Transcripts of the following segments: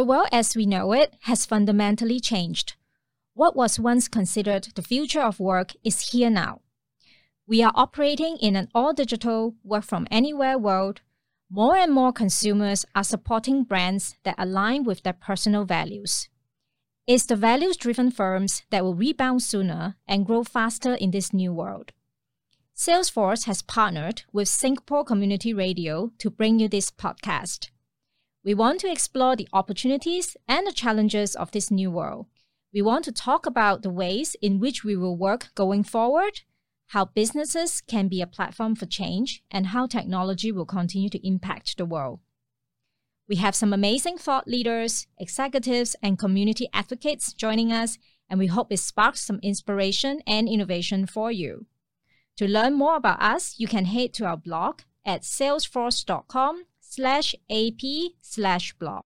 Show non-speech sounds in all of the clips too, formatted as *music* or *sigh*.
The world as we know it has fundamentally changed. What was once considered the future of work is here now. We are operating in an all digital, work from anywhere world. More and more consumers are supporting brands that align with their personal values. It's the values driven firms that will rebound sooner and grow faster in this new world. Salesforce has partnered with Singapore Community Radio to bring you this podcast. We want to explore the opportunities and the challenges of this new world. We want to talk about the ways in which we will work going forward, how businesses can be a platform for change, and how technology will continue to impact the world. We have some amazing thought leaders, executives, and community advocates joining us, and we hope it sparks some inspiration and innovation for you. To learn more about us, you can head to our blog at salesforce.com slash ap slash blog.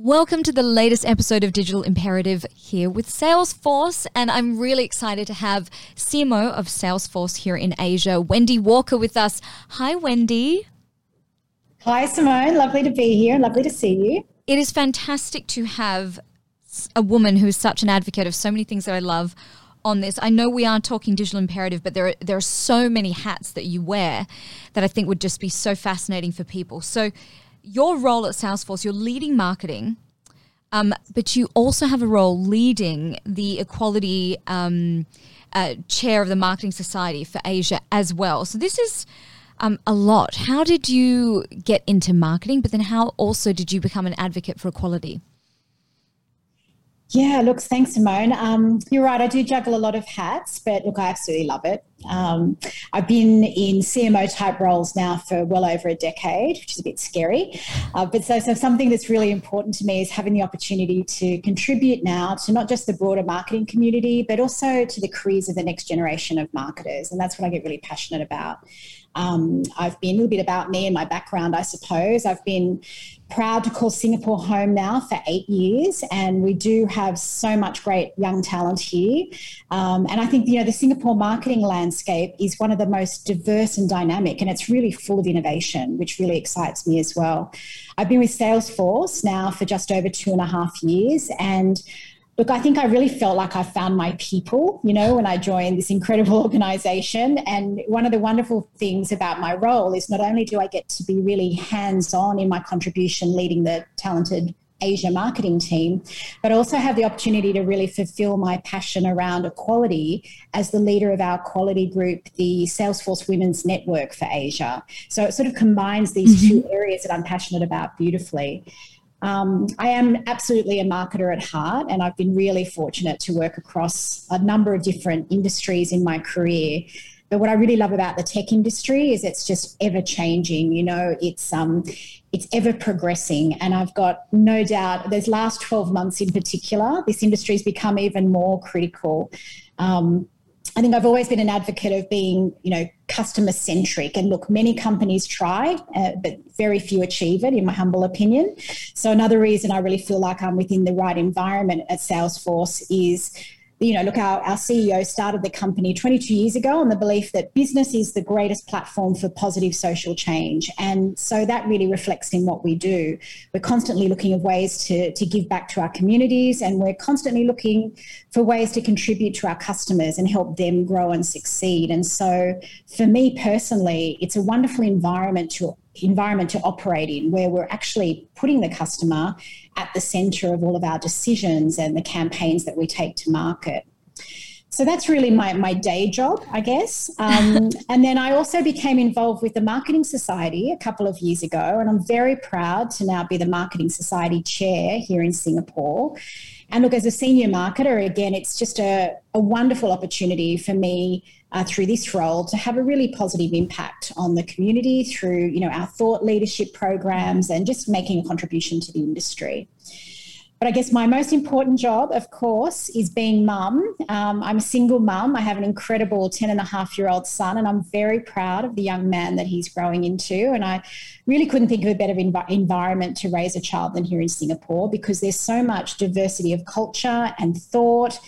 Welcome to the latest episode of Digital Imperative here with Salesforce. And I'm really excited to have CMO of Salesforce here in Asia, Wendy Walker, with us. Hi, Wendy. Hi, Simone. Lovely to be here. Lovely to see you. It is fantastic to have a woman who's such an advocate of so many things that I love on this. I know we are talking digital imperative, but there are, there are so many hats that you wear that I think would just be so fascinating for people. So, your role at Salesforce, you're leading marketing, um, but you also have a role leading the equality um, uh, chair of the Marketing Society for Asia as well. So this is um, a lot. How did you get into marketing? But then, how also did you become an advocate for equality? Yeah, look, thanks, Simone. Um, you're right. I do juggle a lot of hats, but look, I absolutely love it. Um, I've been in CMO type roles now for well over a decade, which is a bit scary. Uh, but so, so something that's really important to me is having the opportunity to contribute now to not just the broader marketing community, but also to the careers of the next generation of marketers. And that's what I get really passionate about. Um, I've been a little bit about me and my background, I suppose. I've been proud to call Singapore home now for eight years, and we do have so much great young talent here. Um, and I think you know the Singapore marketing landscape is one of the most diverse and dynamic, and it's really full of innovation, which really excites me as well. I've been with Salesforce now for just over two and a half years, and look, I think I really felt like I found my people, you know, when I joined this incredible *laughs* organization. And one of the wonderful things about my role is not only do I get to be really hands on in my contribution leading the talented Asia marketing team, but also have the opportunity to really fulfill my passion around equality as the leader of our quality group, the Salesforce Women's Network for Asia. So it sort of combines these mm-hmm. two areas that I'm passionate about beautifully. Um, I am absolutely a marketer at heart, and I've been really fortunate to work across a number of different industries in my career. But what I really love about the tech industry is it's just ever changing. You know, it's um, it's ever progressing, and I've got no doubt. Those last twelve months, in particular, this industry has become even more critical. Um, I think I've always been an advocate of being, you know, customer centric. And look, many companies try, uh, but very few achieve it, in my humble opinion. So another reason I really feel like I'm within the right environment at Salesforce is you know, look, our, our CEO started the company 22 years ago on the belief that business is the greatest platform for positive social change. And so that really reflects in what we do. We're constantly looking at ways to, to give back to our communities, and we're constantly looking for ways to contribute to our customers and help them grow and succeed. And so for me personally, it's a wonderful environment to environment to operate in where we're actually putting the customer at the center of all of our decisions and the campaigns that we take to market. So that's really my, my day job, I guess. Um, *laughs* and then I also became involved with the Marketing Society a couple of years ago, and I'm very proud to now be the Marketing Society chair here in Singapore. And look, as a senior marketer, again, it's just a, a wonderful opportunity for me uh, through this role to have a really positive impact on the community through, you know, our thought leadership programs and just making a contribution to the industry. But I guess my most important job, of course, is being mum. Um, I'm a single mum. I have an incredible 10 and a half year old son, and I'm very proud of the young man that he's growing into. And I really couldn't think of a better env- environment to raise a child than here in Singapore because there's so much diversity of culture and thought.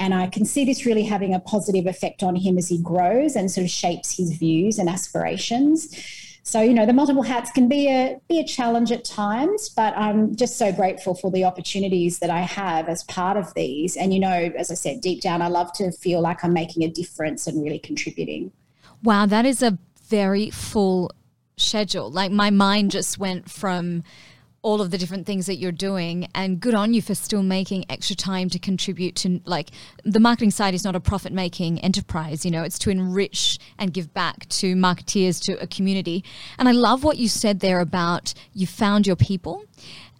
And I can see this really having a positive effect on him as he grows and sort of shapes his views and aspirations. So, you know, the multiple hats can be a be a challenge at times, but I'm just so grateful for the opportunities that I have as part of these. And you know, as I said, deep down I love to feel like I'm making a difference and really contributing. Wow, that is a very full schedule. Like my mind just went from all of the different things that you're doing and good on you for still making extra time to contribute to like the marketing side is not a profit making enterprise you know it's to enrich and give back to marketeers to a community and i love what you said there about you found your people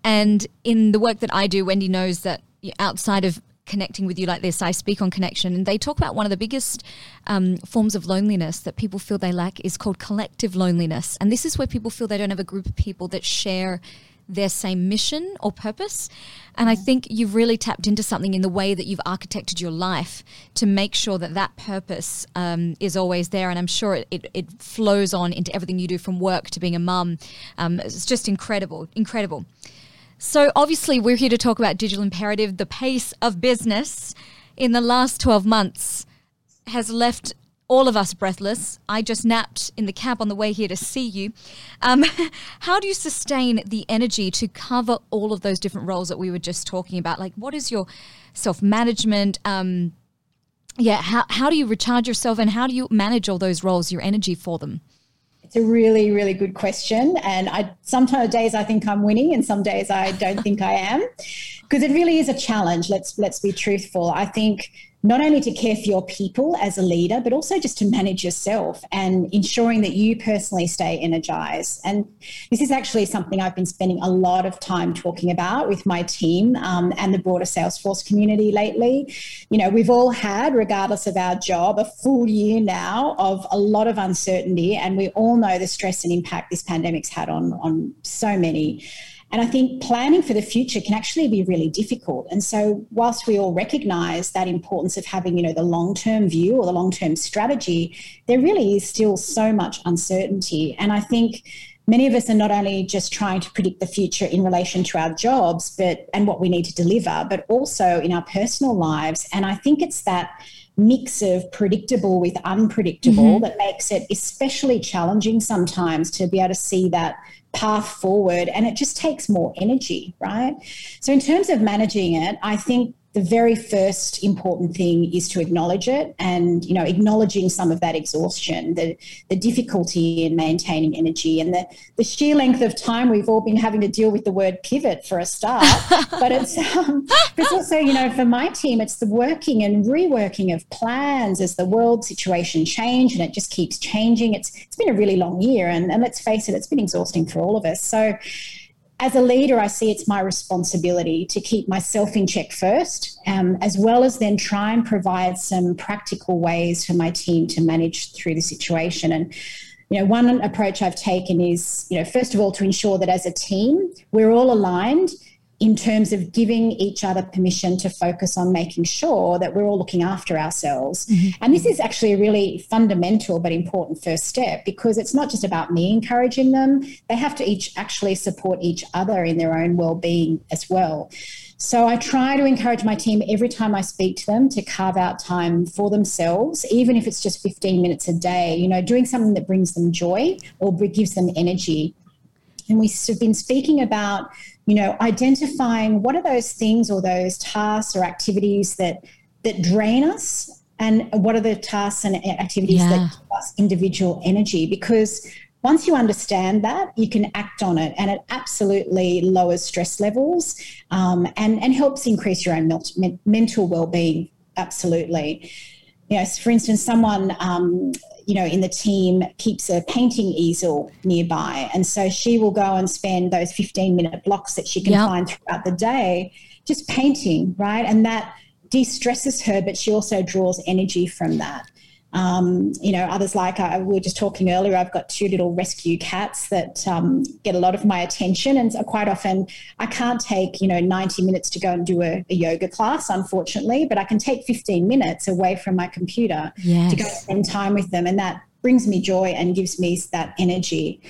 and in the work that i do wendy knows that outside of connecting with you like this, I speak on connection, and they talk about one of the biggest um, forms of loneliness that people feel they lack is called collective loneliness. And this is where people feel they don't have a group of people that share their same mission or purpose. And I think you've really tapped into something in the way that you've architected your life to make sure that that purpose um, is always there. And I'm sure it, it, it, flows on into everything you do from work to being a mum. Um, it's just incredible, incredible. So, obviously, we're here to talk about digital imperative. The pace of business in the last 12 months has left all of us breathless. I just napped in the cab on the way here to see you. Um, *laughs* how do you sustain the energy to cover all of those different roles that we were just talking about? Like, what is your self management? Um, yeah, how, how do you recharge yourself and how do you manage all those roles, your energy for them? It's a really, really good question. And I sometimes days I think I'm winning and some days I don't think I am. Because it really is a challenge. Let's let's be truthful. I think not only to care for your people as a leader, but also just to manage yourself and ensuring that you personally stay energized. And this is actually something I've been spending a lot of time talking about with my team um, and the broader Salesforce community lately. You know, we've all had, regardless of our job, a full year now of a lot of uncertainty, and we all know the stress and impact this pandemic's had on on so many. And I think planning for the future can actually be really difficult. And so, whilst we all recognize that importance of having, you know, the long term view or the long term strategy, there really is still so much uncertainty. And I think many of us are not only just trying to predict the future in relation to our jobs, but and what we need to deliver, but also in our personal lives. And I think it's that mix of predictable with unpredictable mm-hmm. that makes it especially challenging sometimes to be able to see that path forward and it just takes more energy right? So in terms of managing it i think the very first important thing is to acknowledge it and you know acknowledging some of that exhaustion the, the difficulty in maintaining energy and the, the sheer length of time we've all been having to deal with the word pivot for a start. *laughs* But it's um, it's also you know for my team it's the working and reworking of plans as the world situation change and it just keeps changing. It's it's been a really long year and, and let's face it it's been exhausting for all of us. So as a leader, I see it's my responsibility to keep myself in check first, um, as well as then try and provide some practical ways for my team to manage through the situation. And you know, one approach I've taken is, you know, first of all, to ensure that as a team, we're all aligned in terms of giving each other permission to focus on making sure that we're all looking after ourselves. Mm-hmm. And this is actually a really fundamental but important first step because it's not just about me encouraging them, they have to each actually support each other in their own well-being as well. So I try to encourage my team every time I speak to them to carve out time for themselves, even if it's just 15 minutes a day, you know, doing something that brings them joy or gives them energy. And we've been speaking about you know, identifying what are those things or those tasks or activities that that drain us and what are the tasks and activities yeah. that give us individual energy? Because once you understand that you can act on it and it absolutely lowers stress levels um, and, and helps increase your own mental well-being. Absolutely. You know for instance someone um, you know, in the team keeps a painting easel nearby. And so she will go and spend those 15 minute blocks that she can yep. find throughout the day just painting, right? And that de stresses her, but she also draws energy from that. Um, you know, others like I, we were just talking earlier, I've got two little rescue cats that um, get a lot of my attention. And so quite often I can't take, you know, 90 minutes to go and do a, a yoga class, unfortunately, but I can take 15 minutes away from my computer yes. to go spend time with them. And that brings me joy and gives me that energy.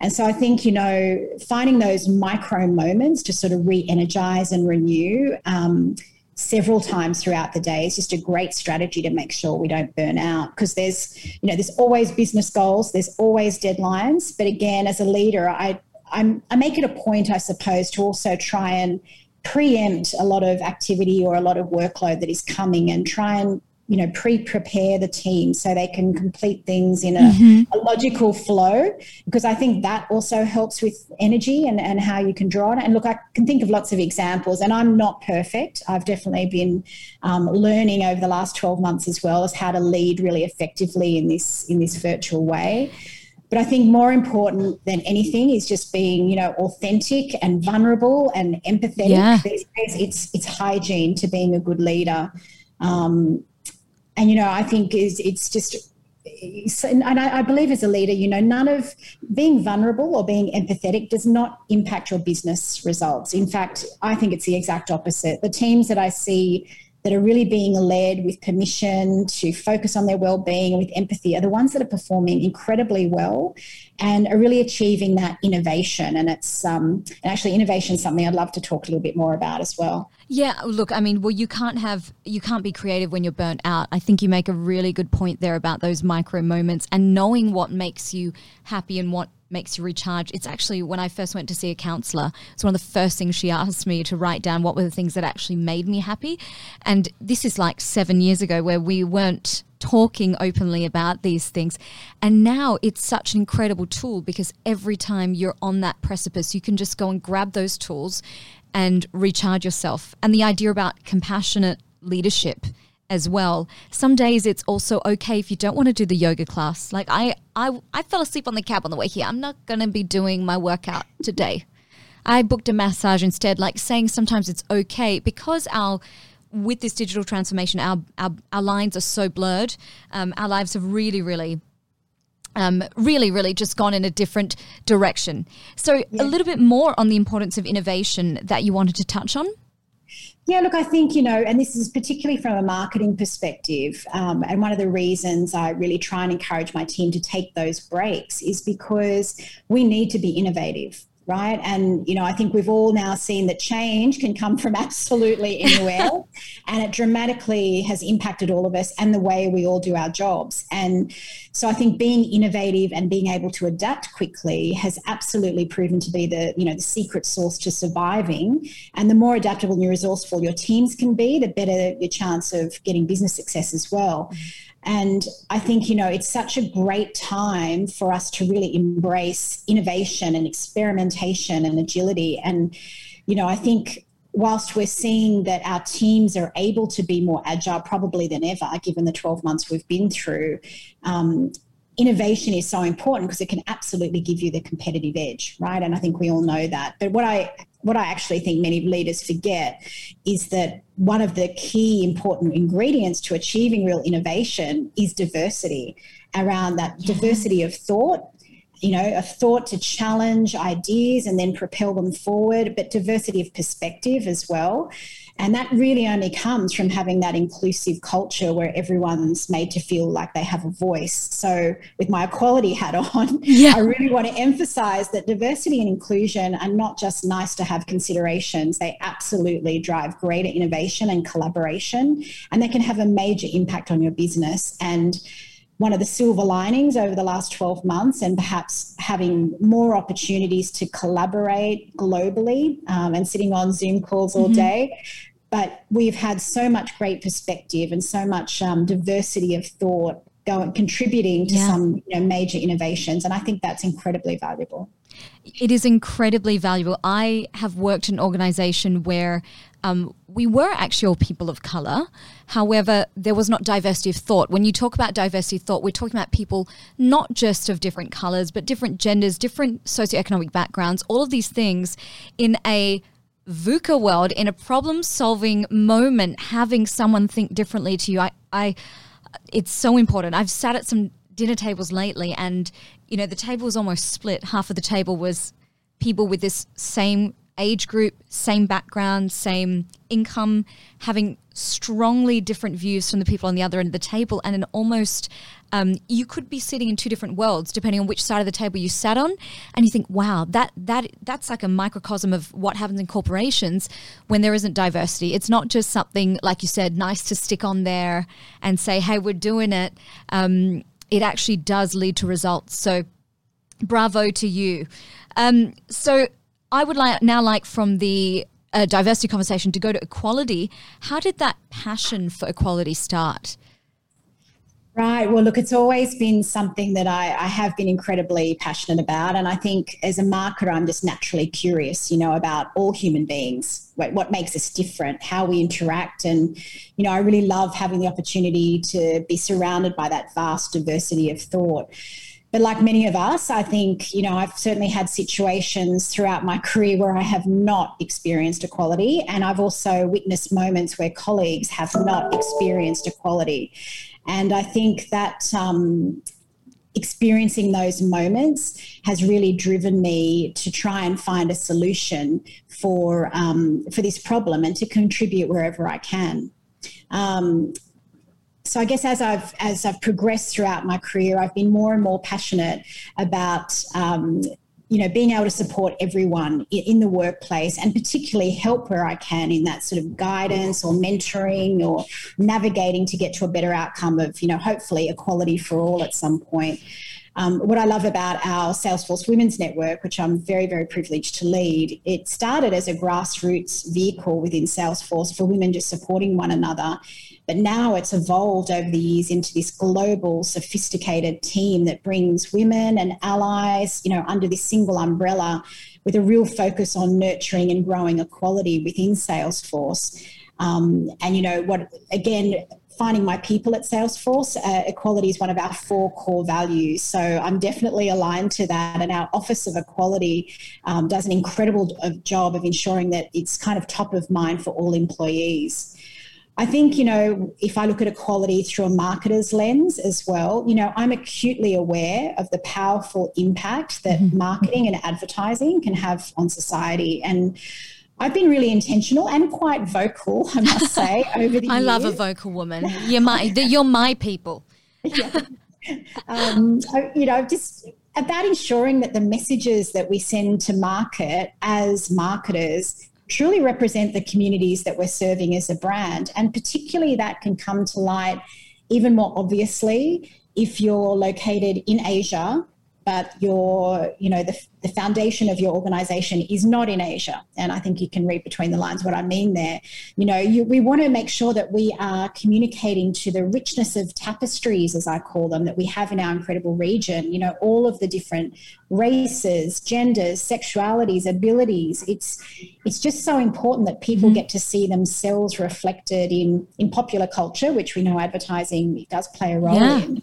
And so I think, you know, finding those micro moments to sort of re energize and renew. Um, several times throughout the day. Is just a great strategy to make sure we don't burn out because there's you know there's always business goals there's always deadlines. But again as a leader i I'm, i make it a point i suppose to also try and preempt a lot of activity or a lot of workload that is coming and try and you know pre-prepare the team so they can complete things in a, mm-hmm. a, logical flow because i think that also helps with energy and, and how you can draw on it and look i can think of lots of examples and i'm not perfect i've definitely been um, learning over the last 12 months as well as how to lead really effectively in this in this virtual way but I think more important than anything is just being, you know, authentic and vulnerable and empathetic. Yeah. These days, it's it's hygiene to being a good leader. Um, and you know i think is it's just and I, believe as a leader, you know, none of being vulnerable or being empathetic does not impact your business results. In fact, I think it's the exact opposite. The teams that I see that are really being led with permission to focus on their well-being with empathy are the ones that are performing incredibly well and are really achieving that innovation. And it's um, and actually innovation is something i'd love to talk a little bit more about as well. Yeah look i mean well you can't have you can't be creative when you're burnt out. I think you make a really good point there about those micro moments and knowing what makes you happy and what makes you recharge. It's actually when I first went to see a counselor, it's one of the first things she *laughs* asked me to write down what were the things that actually made me happy. And this is like seven years ago where we weren't talking openly about these things. And now it's such an incredible tool because every time you're on that precipice, you can just go and grab those tools and recharge yourself. And the idea about compassionate leadership as well. Some days it's also okay if you don't want to do the yoga class. Like I I I fell asleep on the cab on the way here. I'm not going to be doing my workout today. I booked a massage instead, like saying sometimes it's okay because our with this digital transformation, our our, our lines are so blurred. Um, our lives have really, really um, really, really just gone in a different direction. So, yeah. a little bit more on the importance of innovation that you wanted to touch on. Yeah, look, I think, you know, and this is particularly from a marketing perspective. Um, and one of the reasons I really try and encourage my team to take those breaks is because we need to be innovative right? And, you know, I think we've all now seen that change can come from *laughs* absolutely anywhere. and it dramatically has impacted all of us and the way we all do our jobs. And so I think being innovative and being able to adapt quickly has absolutely proven to be the, you know, the secret source to surviving. And the more adaptable and resourceful your teams can be, the better your chance of getting business success as well. Mm-hmm. And I think, you know, it's such a great time for us to really embrace innovation and experimentation and agility. And, you know, I think whilst we're seeing that our teams are able to be more agile probably than ever, given the 12 months we've been through, um, innovation is so important because it can absolutely give you the competitive edge, right? And I think we all know that. But what I what I actually think many leaders forget is that one of the key important ingredients to achieving real innovation is diversity around that yeah. diversity of thought you know a thought to challenge ideas and then propel them forward but diversity of perspective as well and that really only comes from having that inclusive culture where everyone's made to feel like they have a voice. So, with my equality hat *laughs* on, yeah. I really want to emphasize that diversity and inclusion are not just nice to have considerations, they absolutely drive greater innovation and collaboration, and they can have a major impact on your business. And one of the silver linings over the last 12 months and perhaps having more opportunities to collaborate globally um, and sitting on Zoom calls all mm-hmm. day but we've had so much great perspective and so much um, diversity of thought going contributing to yeah. some you know, major innovations and i think that's incredibly valuable it is incredibly valuable i have worked in an organization where um, we were actually all people of color. However, there was not diversity of thought. When you talk about diversity of thought, we're talking about people not just of different colors, but different genders, different socioeconomic backgrounds, all of these things in a VUCA world in a problem solving moment, having someone think differently to you, I, I, it's so important. I've sat at some dinner tables lately, and you know the table was almost split. Half of the table was people with this same age group, same background, same income, having strongly different views from the people on the other end of the table, and an almost um, you could be sitting in two different worlds depending on which side of the table you sat on, and you think, wow, that that that's like a microcosm of what happens in corporations when there isn't diversity. It's not just something like you said, nice to stick on there and say, hey, we're doing it. Um, it actually does lead to results. So, bravo to you. Um, so, I would like now like from the uh, diversity conversation to go to equality. How did that passion for equality start? Right. Well, look, it's always been something that I, I, have been incredibly passionate about. And I think as a marketer, I'm just naturally curious, you know, about all human beings, what, what makes us different, how we interact. And, you know, I really love having the opportunity to be surrounded by that vast diversity of thought. But like many of us, I think, you know, I've certainly had situations throughout my career where I have not experienced equality. And I've also witnessed moments where colleagues have not experienced equality. And I think that um, experiencing those moments has really driven me to try and find a solution for um, for this problem and to contribute wherever I can. Um, so I guess as I've as I've progressed throughout my career, I've been more and more passionate about um, you know being able to support everyone in the workplace and particularly help where I can in that sort of guidance or mentoring or navigating to get to a better outcome of you know hopefully equality for all at some point. Um, what I love about our Salesforce Women's Network, which I'm very, very privileged to lead, it started as a grassroots vehicle within Salesforce for women just supporting one another. But now it's evolved over the years into this global, sophisticated team that brings women and allies, you know, under this single umbrella with a real focus on nurturing and growing equality within Salesforce. Um, and you know what again finding my people at Salesforce. Uh, equality is one of our four core values. So I'm definitely aligned to that. And our Office of Equality um, does an incredible job of ensuring that it's kind of top of mind for all employees. I think, you know, if I look at equality through a marketer's lens as well, you know, I'm acutely aware of the powerful impact that mm-hmm. marketing and advertising can have on society. And I've been really intentional and quite vocal, I must *laughs* say, over the I years. love a vocal woman. You're my, you're my people. *laughs* yeah. Um, you know, just about ensuring that the messages that we send to market as marketers truly represent the communities that we're serving as a brand. And particularly that can come to light even more obviously if you're located in Asia but your you know the, the foundation of your organization is not in asia. And i think you can read between the lines what i mean there. You know you, we want to make sure that we are communicating to the richness of tapestries as i call them that we have in our incredible region. You know all of the different races genders sexualities abilities. It's it's just so important that people mm-hmm. get to see themselves reflected in in popular culture which we know advertising does play a role yeah. in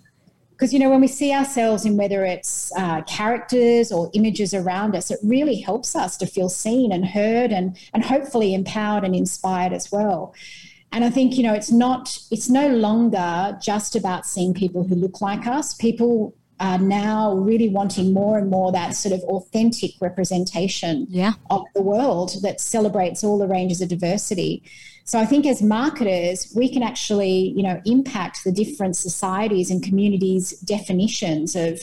because you know when we see ourselves in whether it's uh, characters or images around us it really helps us to feel seen and heard and and hopefully empowered and inspired as well. And i think you know it's not it's no longer just about seeing people who look like us. People are now really wanting more and more that sort of authentic representation yeah. of the world that celebrates all the ranges of diversity so I think as marketers, we can actually, you know, impact the different societies and communities' definitions of,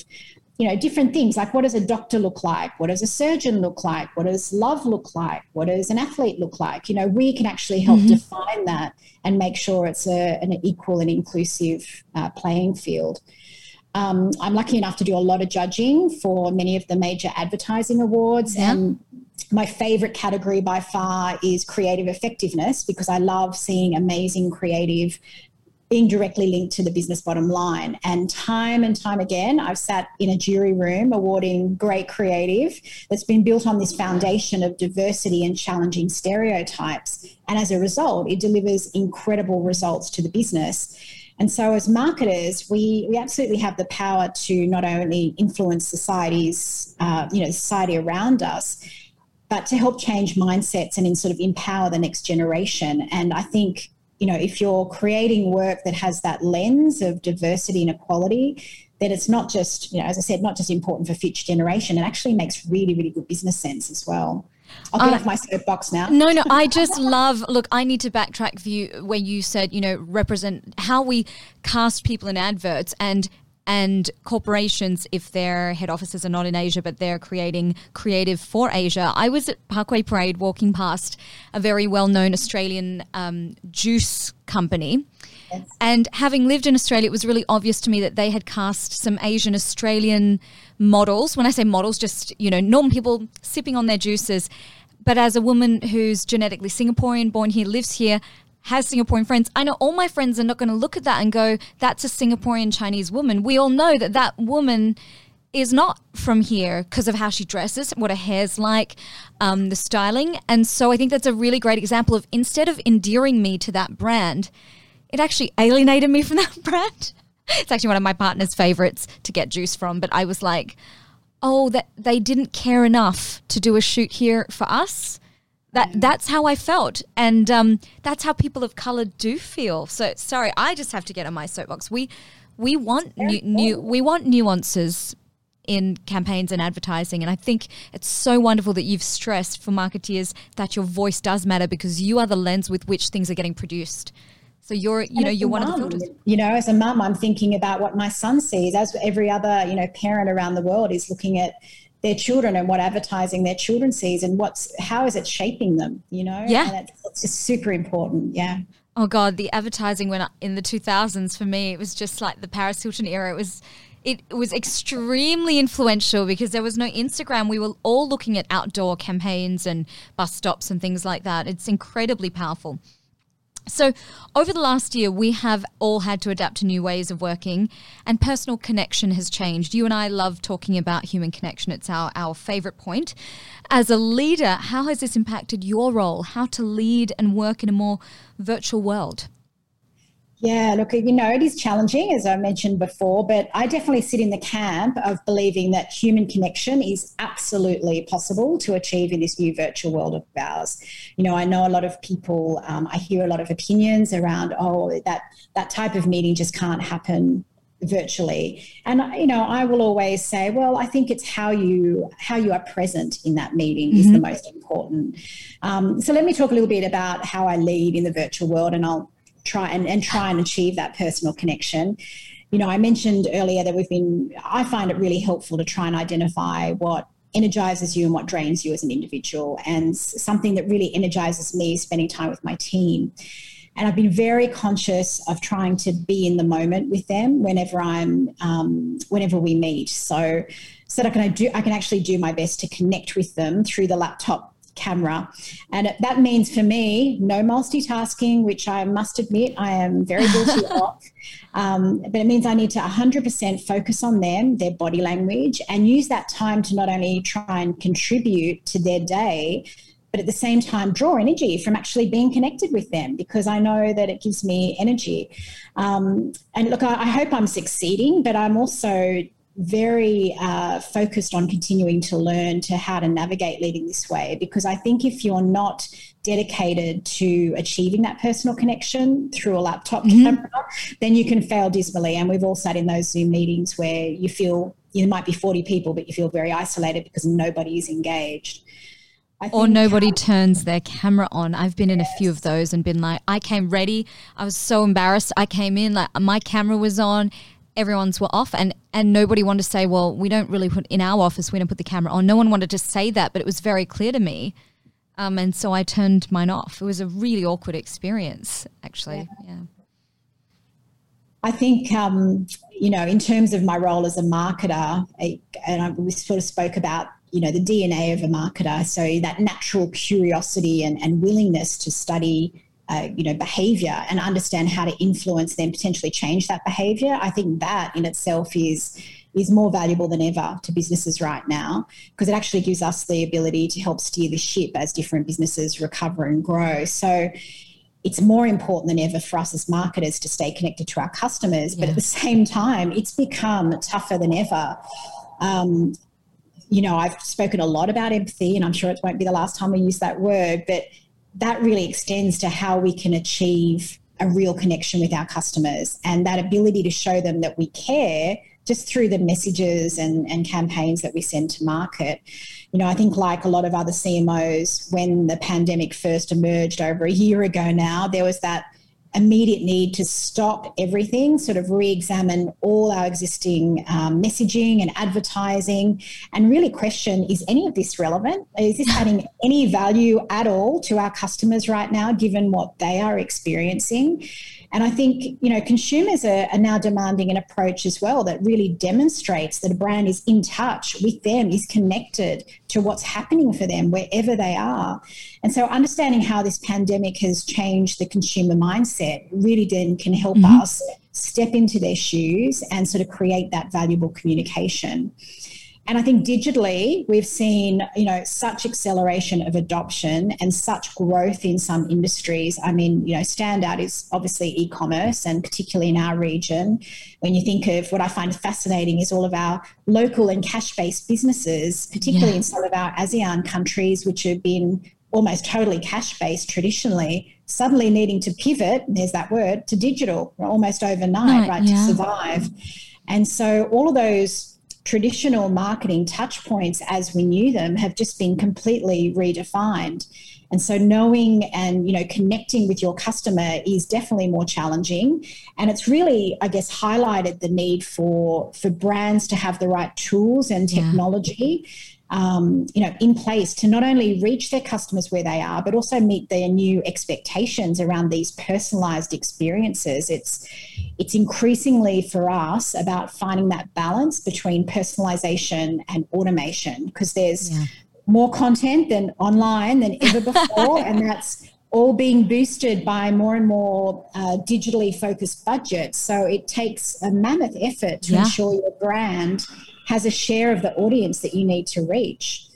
you know, different things like what does a doctor look like? What does a surgeon look like? What does love look like? What does an athlete look like? You know, we can actually help mm-hmm. define that and make sure it's a, an equal and inclusive uh, playing field. Um, I'm lucky enough to do a lot of judging for many of the major advertising awards, yeah. and my favorite category by far is creative effectiveness because I love seeing amazing creative being directly linked to the business bottom line. And time and time again, I've sat in a jury room awarding great creative that's been built on this foundation of diversity and challenging stereotypes. And as a result, it delivers incredible results to the business. And so, as marketers, we, we absolutely have the power to not only influence society's, uh, you know, society around us, but to help change mindsets and in sort of empower the next generation. And I think, you know, if you're creating work that has that lens of diversity and equality, then it's not just, you know, as I said, not just important for future generation. It actually makes really, really good business sense as well. I'll get uh, off my soapbox now. No, no, I just *laughs* love. Look, I need to backtrack for you where you said, you know, represent how we cast people in adverts and and corporations, if their head offices are not in Asia, but they're creating creative for Asia. I was at Parkway Parade walking past a very well known Australian um, juice company. Yes. And having lived in Australia, it was really obvious to me that they had cast some Asian Australian models. When I say models, just, you know, normal people sipping on their juices. But as a woman who's genetically Singaporean, born here, lives here, has Singaporean friends, I know all my friends are not going to look at that and go, that's a Singaporean Chinese woman. We all know that that woman is not from here because of how she dresses, what her hair's like, um, the styling. And so I think that's a really great example of instead of endearing me to that brand, it actually alienated me from *laughs* that brand. it's actually one of my partner's favorites to get juice from. But I was like, oh, that they didn't care enough to do a shoot here for us. That that's how I felt, and um, that's how people of color do feel. So sorry, I just have to get on my soapbox. We we want new, new we want nuances in campaigns and advertising, and I think it's so wonderful that you've stressed for marketeers that your voice does matter because you are the lens with which things are getting produced. So you're, you know, you're one mom, of the filters. You know, as a mum, I'm thinking about what my son sees, as every other, you know, parent around the world is looking at their children and what advertising their children sees and what's how is it shaping them you know yeah it's, it's just super important yeah oh god the advertising when in the 2000s for me it was just like the paris hilton era it was it was extremely influential because there was no Instagram. We were all looking at outdoor campaigns and bus stops and things like that. It's incredibly powerful. So, over the last year, we have all had to adapt to new ways of working, and personal connection has changed. You and I love talking about human connection, it's our, our favorite point. As a leader, how has this impacted your role? How to lead and work in a more virtual world? Yeah, look, you know, it is challenging, as I mentioned before, but I definitely sit in the camp of believing that human connection is absolutely possible to achieve in this new virtual world of ours. You know, I know a lot of people, um, I hear a lot of opinions around, oh, that, that type of meeting just can't happen virtually and you know i will always say well i think it's how you how you are present in that meeting mm-hmm. is the mm-hmm. most important um, so let me talk a little bit about how i lead in the virtual world and i'll try and, and try and achieve that personal connection. You know, I mentioned earlier that we've been, I find it really helpful to try and identify what energizes you and what drains you as an individual. And something that really energizes me is spending time with my team. And I've been very conscious of trying to be in the moment with them whenever I'm, um, whenever we meet. So, so that I can I do, I can actually do my best to connect with them through the laptop camera. And that means for me, no multitasking, which I must admit I am very guilty *laughs* of. Um, but it means I need to 100% focus on them, their body language, and use that time to not only try and contribute to their day, but at the same time draw energy from actually being connected with them because I know that it gives me energy. Um, and look, I, I hope I'm succeeding, but I'm also very uh, focused on continuing to learn to how to navigate leading this way because I think if you're not dedicated to achieving that personal connection through a laptop mm-hmm. camera, then you can fail dismally. And we've all sat in those Zoom meetings where you feel you might be 40 people, but you feel very isolated because nobody is engaged. or nobody turns their camera on. I've been in yes. a few of those and been like, I came ready. I was so embarrassed. I came in, like my camera was on everyone's were off and and nobody wanted to say well we don't really put in our office we don't put the camera on. No one wanted to say that but it was very clear to me. Um, and so i turned mine off. It was a really awkward experience actually. Yeah, yeah. i think um, you know in terms of my role as a marketer and I, we sort of spoke about you know the dna of a marketer. So that natural curiosity and, and willingness to study uh, you know behavior and understand how to influence then potentially change that behavior i think that in itself is is more valuable than ever to businesses right now because it actually gives us the ability to help steer the ship as different businesses recover and grow so it's more important than ever for us as marketers to stay connected to our customers yeah. but at the same time it's become tougher than ever um, you know i've spoken a lot about empathy and i'm sure it won't be the last time we use that word but that really extends to how we can achieve a real connection with our customers and that ability to show them that we care just through the messages and, and campaigns that we send to market. You know, I think like a lot of other CMOs, when the pandemic first emerged over a year ago now, there was that immediate need to stop everything, sort of re examine all our existing um, messaging and advertising, and really question is any of this relevant? Is this *laughs* adding any value at all to our customers right now, given what they are experiencing? And I think, you know, consumers are, are, now demanding an approach as well that really demonstrates that a brand is in touch with them, is connected to what's happening for them wherever they are. And so understanding how this pandemic has changed the consumer mindset really then can help mm-hmm. us step into their shoes and sort of create that valuable communication. And I think digitally, we've seen, you know, such acceleration of adoption and such growth in some industries. I mean, you know, standout is obviously e-commerce and particularly in our region. When you think of what I find fascinating is all of our local and cash-based businesses, particularly yeah. in some of our ASEAN countries, which have been almost totally cash-based traditionally, suddenly needing to pivot, there's that word, to digital almost overnight, right, right yeah. to survive. And so all of those traditional marketing touch points as we knew them have just been completely redefined. And so knowing and you know connecting with your customer is definitely more challenging. And it's really i guess highlighted the need for for brands to have the right tools and technology yeah um, you know, in place to not only reach their customers where they are, but also meet their new expectations around these personalized experiences. It's it's increasingly for us about finding that balance between personalization and automation because there's yeah. more content than online than ever *laughs* before, and that's all being boosted by more and more uh, digitally focused budgets. So it takes a mammoth effort to yeah. ensure your brand has a share of the audience that you need to reach.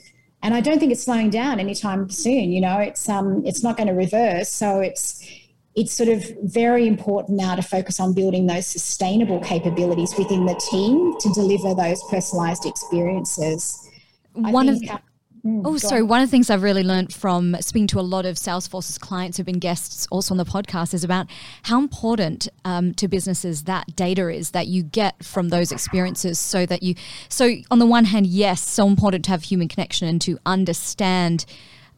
And I don't think it's slowing down anytime soon. You know, it's um, it's not going to reverse. So it's it's sort of very important now to focus on building those sustainable capabilities within the team to deliver those personalized experiences. One of Mm, oh, sorry. On. One of the things I've really learned from speaking to a lot of Salesforce's clients who've been guests also on the podcast is about how important um, to businesses that data is that you get from those experiences so that you, so on the one hand, yes, so important to have human connection and to understand.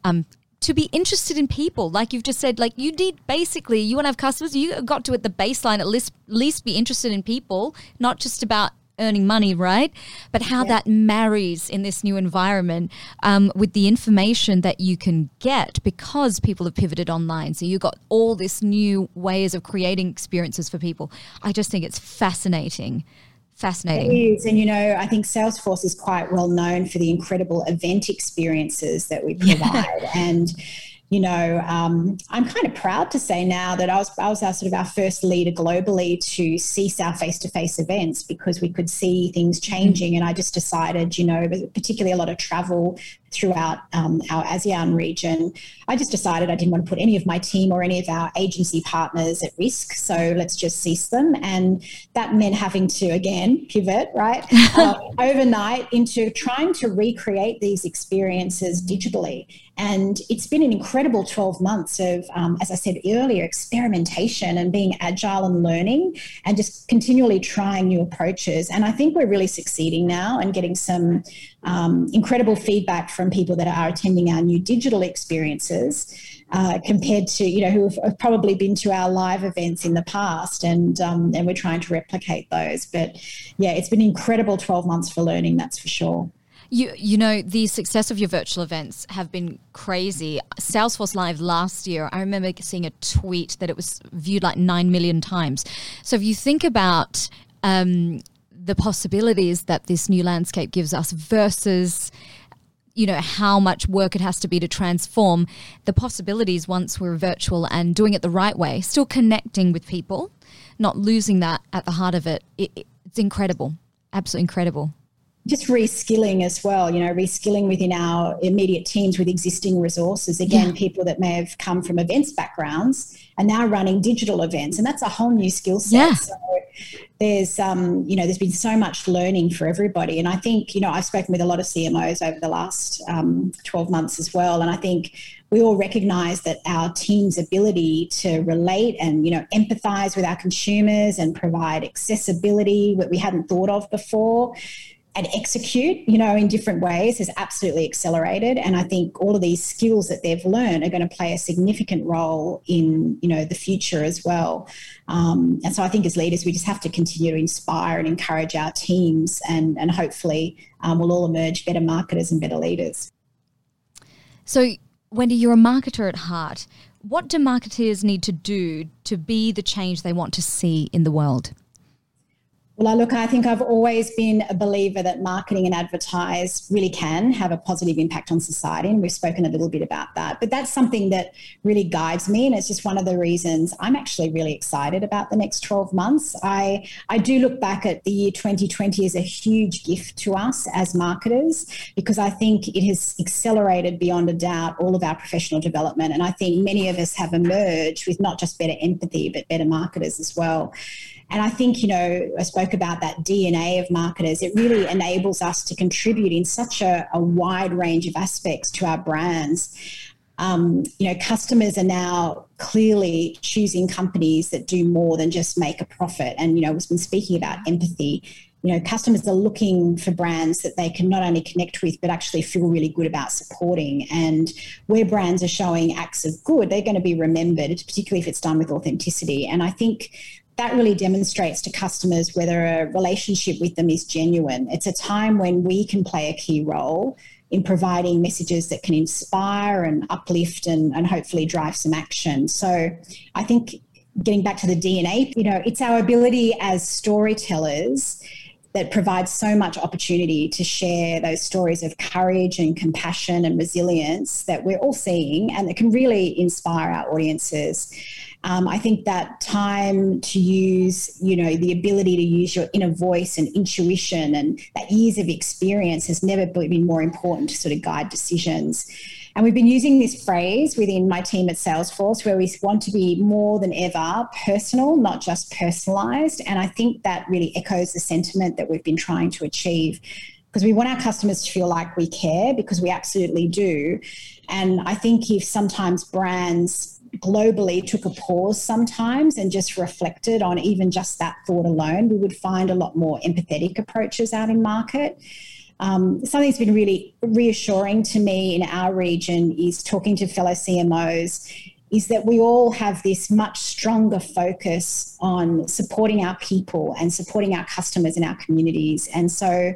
Um, to be interested in people, like you've just said, like you need basically, you want to have customers, you got to at the baseline at least, least be interested in people, not just about earning money, right? But how yeah. that marries in this new environment um, with the information that you can get because people have pivoted online. So you've got all this new ways of creating experiences for people. I just think it's fascinating. Fascinating. It is. And, you know, I think Salesforce is quite well known for the incredible event experiences that we provide. Yeah. *laughs* And, you know, um, I'm kind of proud to say now that I was, I was our sort of our first leader globally to cease our face-to-face events because we could see things changing. And I just decided, you know, particularly a lot of travel throughout um, our ASEAN region, I just decided I didn't want to put any of my team or any of our agency partners at risk. So let's just cease them. And that meant having to, again, pivot, right, uh, *laughs* overnight into trying to recreate these experiences digitally. And it's been an incredible 12 months of, um, as I said earlier, experimentation and being agile and learning and just continually trying new approaches. And I think we're really succeeding now and getting some um, incredible feedback from people that are attending our new digital experiences uh, compared to you know who have probably been to our live events in the past and um, and we're trying to replicate those but yeah it's been incredible 12 months for learning that's for sure you you know the success of your virtual events have been crazy. Salesforce Live last year, I remember seeing a tweet that it was viewed like nine million times. So if you think about um, the possibilities that this new landscape gives us versus you know how much work it has to be to transform the possibilities once we're virtual and doing it the right way still connecting with people not losing that at the heart of it, it it's incredible absolutely incredible just reskilling as well, you know, reskilling within our immediate teams with existing resources. Again, yeah. people that may have come from events backgrounds and now running digital events, and that's a whole new skill set. Yeah. So there's, um, you know, there's been so much learning for everybody, and I think, you know, I've spoken with a lot of CMOs over the last um, 12 months as well, and I think we all recognize that our team's ability to relate and you know empathize with our consumers and provide accessibility that we hadn't thought of before and execute, you know, in different ways has absolutely accelerated. And I think all of these skills that they've learned are going to play a significant role in, you know, the future as well. Um, and so I think as leaders, we just have to continue to inspire and encourage our teams, and and hopefully um, we'll all emerge better marketers and better leaders. So, Wendy, you're a marketer at heart. What do marketers need to do to be the change they want to see in the world? Well, look, I think I've always been a believer that marketing and advertise really can have a positive impact on society. And we've spoken a little bit about that. But that's something that really guides me. And it's just one of the reasons I'm actually really excited about the next 12 months. I, I do look back at the year 2020 as a huge gift to us as marketers because I think it has accelerated beyond a doubt all of our professional development. And I think many of us have emerged with not just better empathy, but better marketers as well. And I think, you know, I spoke about that DNA of marketers. It really enables us to contribute in such a, a wide range of aspects to our brands. Um, you know, customers are now clearly choosing companies that do more than just make a profit. And, you know, we've been speaking about empathy. You know, customers are looking for brands that they can not only connect with, but actually feel really good about supporting. And where brands are showing acts of good, they're going to be remembered, particularly if it's done with authenticity. And I think that really demonstrates to customers whether a relationship with them is genuine. It's a time when we can play a key role in providing messages that can inspire and uplift and, and hopefully drive some action. So I think getting back to the DNA, you know, it's our ability as storytellers that provides so much opportunity to share those stories of courage and compassion and resilience that we're all seeing and that can really inspire our audiences. Um, I think that time to use, you know, the ability to use your inner voice and intuition and that years of experience has never been more important to sort of guide decisions. And we've been using this phrase within my team at Salesforce where we want to be more than ever personal, not just personalized. And I think that really echoes the sentiment that we've been trying to achieve because we want our customers to feel like we care because we absolutely do. And I think if sometimes brands globally took a pause sometimes and just reflected on even just that thought alone, we would find a lot more empathetic approaches out in market. Um, something that's been really reassuring to me in our region is talking to fellow CMOs is that we all have this much stronger focus on supporting our people and supporting our customers and our communities. And so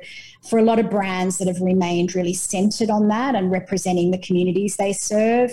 for a lot of brands that have remained really centered on that and representing the communities they serve,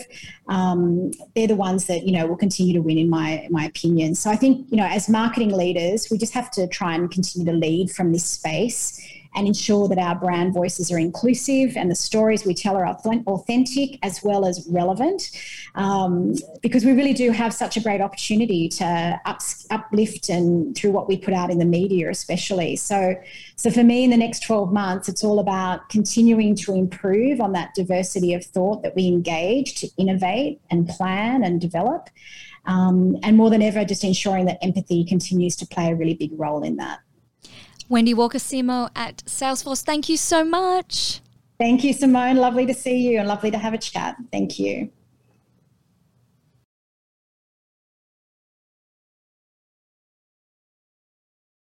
um, they're the ones that you know will continue to win, in my my opinion. So I think you know as marketing leaders, we just have to try and continue to lead from this space and ensure that our brand voices are inclusive and the stories we tell are authentic as well as relevant. Um, because we really do have such a great opportunity to up, uplift and through what we put out in the media, especially. So, so for me, in the next 12 months, it's all about continuing to improve on that diversity of thought that we engage to innovate and plan and develop. Um, and more than ever, just ensuring that empathy continues to play a really big role in that. Wendy Walker CMO at Salesforce, thank you so much. Thank you, Simone. Lovely to see you and lovely to have a chat. Thank you.